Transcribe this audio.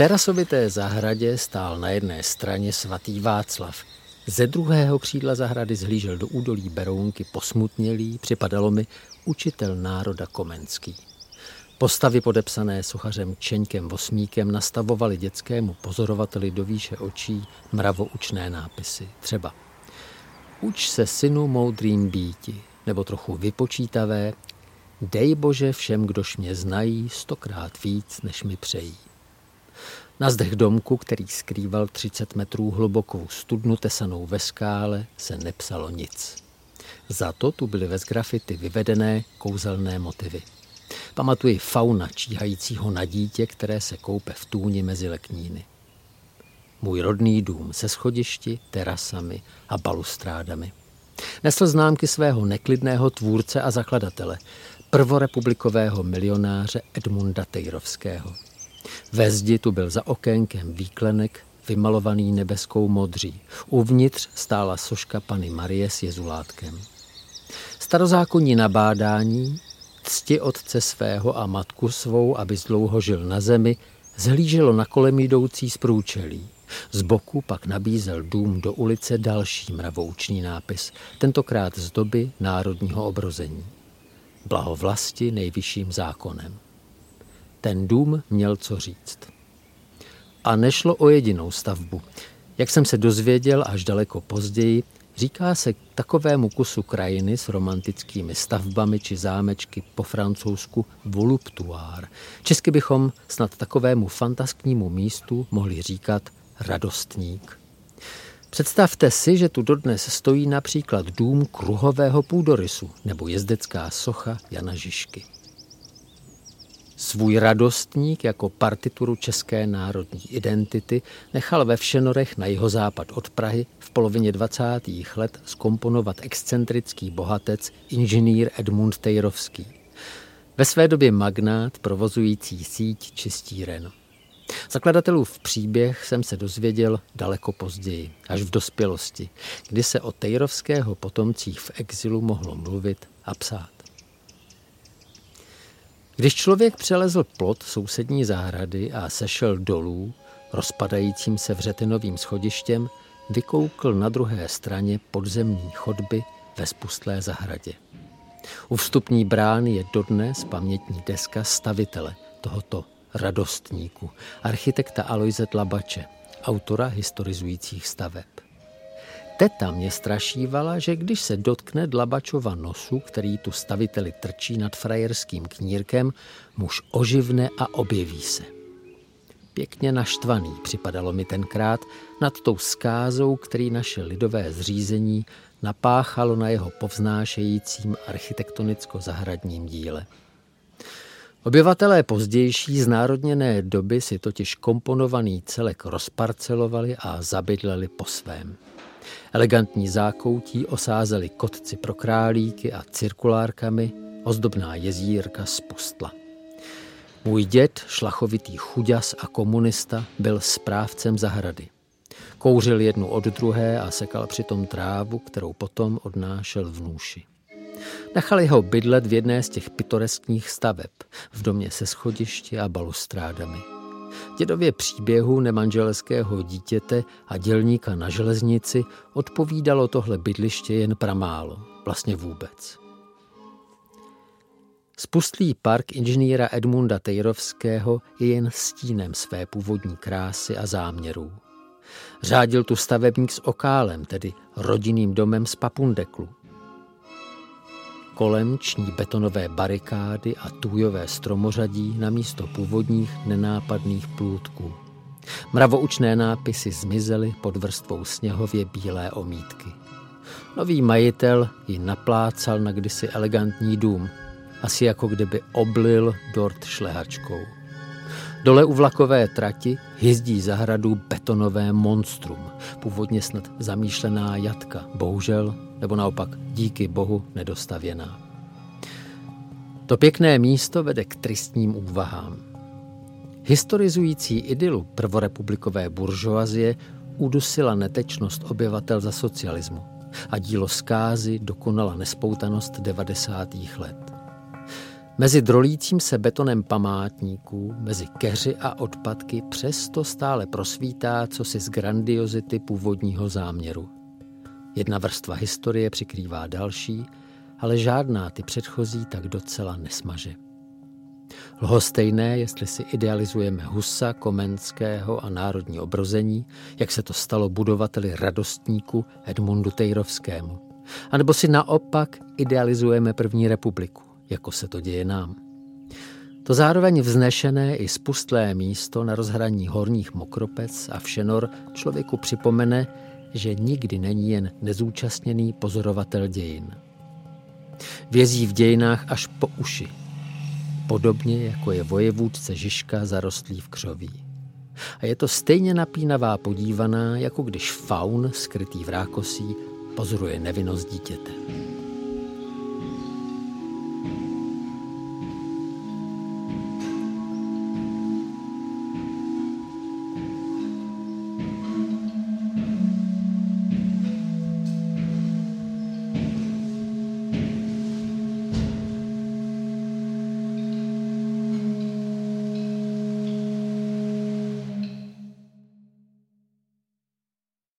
terasovité zahradě stál na jedné straně svatý Václav. Ze druhého křídla zahrady zhlížel do údolí Berounky posmutnělý, připadalo mi, učitel národa Komenský. Postavy podepsané sochařem Čeňkem Vosmíkem nastavovali dětskému pozorovateli do výše očí mravoučné nápisy. Třeba Uč se synu moudrým býti, nebo trochu vypočítavé, dej Bože všem, kdož mě znají, stokrát víc, než mi přejí. Na zdech domku, který skrýval 30 metrů hlubokou studnu tesanou ve skále, se nepsalo nic. Za to tu byly ve grafity vyvedené kouzelné motivy. Pamatuji fauna číhajícího na dítě, které se koupe v tůni mezi lekníny. Můj rodný dům se schodišti, terasami a balustrádami. Nesl známky svého neklidného tvůrce a zakladatele, prvorepublikového milionáře Edmunda Tejrovského. Ve zdi tu byl za okénkem výklenek, vymalovaný nebeskou modří. Uvnitř stála soška Pany Marie s jezulátkem. Starozákonní nabádání, cti otce svého a matku svou, aby dlouho žil na zemi, zhlíželo na kolem jdoucí z průčelí. Z boku pak nabízel dům do ulice další mravoučný nápis, tentokrát z doby národního obrození. Blaho vlasti nejvyšším zákonem. Ten dům měl co říct. A nešlo o jedinou stavbu. Jak jsem se dozvěděl až daleko později, Říká se takovému kusu krajiny s romantickými stavbami či zámečky po francouzsku voluptuár. Česky bychom snad takovému fantasknímu místu mohli říkat radostník. Představte si, že tu dodnes stojí například dům kruhového půdorysu nebo jezdecká socha Jana Žižky. Svůj radostník jako partituru české národní identity nechal ve Všenorech na jihozápad od Prahy v polovině 20. let skomponovat excentrický bohatec inženýr Edmund Tejrovský. Ve své době magnát provozující síť čistíren. Zakladatelův příběh jsem se dozvěděl daleko později, až v dospělosti, kdy se o Tejrovského potomcích v exilu mohlo mluvit a psát. Když člověk přelezl plot sousední zahrady a sešel dolů, rozpadajícím se vřetinovým schodištěm, vykoukl na druhé straně podzemní chodby ve spustlé zahradě. U vstupní brány je dodnes pamětní deska stavitele tohoto radostníku, architekta Aloise Tlabače, autora historizujících staveb. Teta mě strašívala, že když se dotkne Dlabačova nosu, který tu staviteli trčí nad frajerským knírkem, muž oživne a objeví se. Pěkně naštvaný připadalo mi tenkrát nad tou skázou, který naše lidové zřízení napáchalo na jeho povznášejícím architektonicko-zahradním díle. Obyvatelé pozdější znárodněné doby si totiž komponovaný celek rozparcelovali a zabydleli po svém. Elegantní zákoutí osázeli kotci pro králíky a cirkulárkami, ozdobná jezírka spustla. Můj děd, šlachovitý chuďas a komunista, byl správcem zahrady. Kouřil jednu od druhé a sekal přitom trávu, kterou potom odnášel v nůši. Nechali ho bydlet v jedné z těch pitoreskních staveb, v domě se schodišti a balustrádami. Dědově příběhu nemanželského dítěte a dělníka na železnici odpovídalo tohle bydliště jen pramálo, vlastně vůbec. Spustlý park inženýra Edmunda Tejrovského je jen stínem své původní krásy a záměrů. Řádil tu stavebník s okálem, tedy rodinným domem z Papundeklu. Kolem ční betonové barikády a tůjové stromořadí na místo původních nenápadných plůtků. Mravoučné nápisy zmizely pod vrstvou sněhově bílé omítky. Nový majitel ji naplácal na kdysi elegantní dům, asi jako kdyby oblil dort šlehačkou. Dole u vlakové trati hyzdí zahradu betonové monstrum, původně snad zamýšlená jatka, bohužel nebo naopak díky bohu nedostavěná. To pěkné místo vede k tristním úvahám. Historizující idylu prvorepublikové buržoazie udusila netečnost obyvatel za socialismu a dílo zkázy dokonala nespoutanost 90. let. Mezi drolícím se betonem památníků, mezi keři a odpadky přesto stále prosvítá co si z grandiozity původního záměru. Jedna vrstva historie přikrývá další, ale žádná ty předchozí tak docela nesmaže. Lhostejné, jestli si idealizujeme Husa, Komenského a národní obrození, jak se to stalo budovateli radostníku Edmundu Tejrovskému. A nebo si naopak idealizujeme první republiku, jako se to děje nám. To zároveň vznešené i spustlé místo na rozhraní horních Mokropec a Všenor člověku připomene, že nikdy není jen nezúčastněný pozorovatel dějin. Vězí v dějinách až po uši, podobně jako je vojevůdce Žižka zarostlý v křoví. A je to stejně napínavá podívaná, jako když faun, skrytý v rákosí, pozoruje nevinnost dítěte.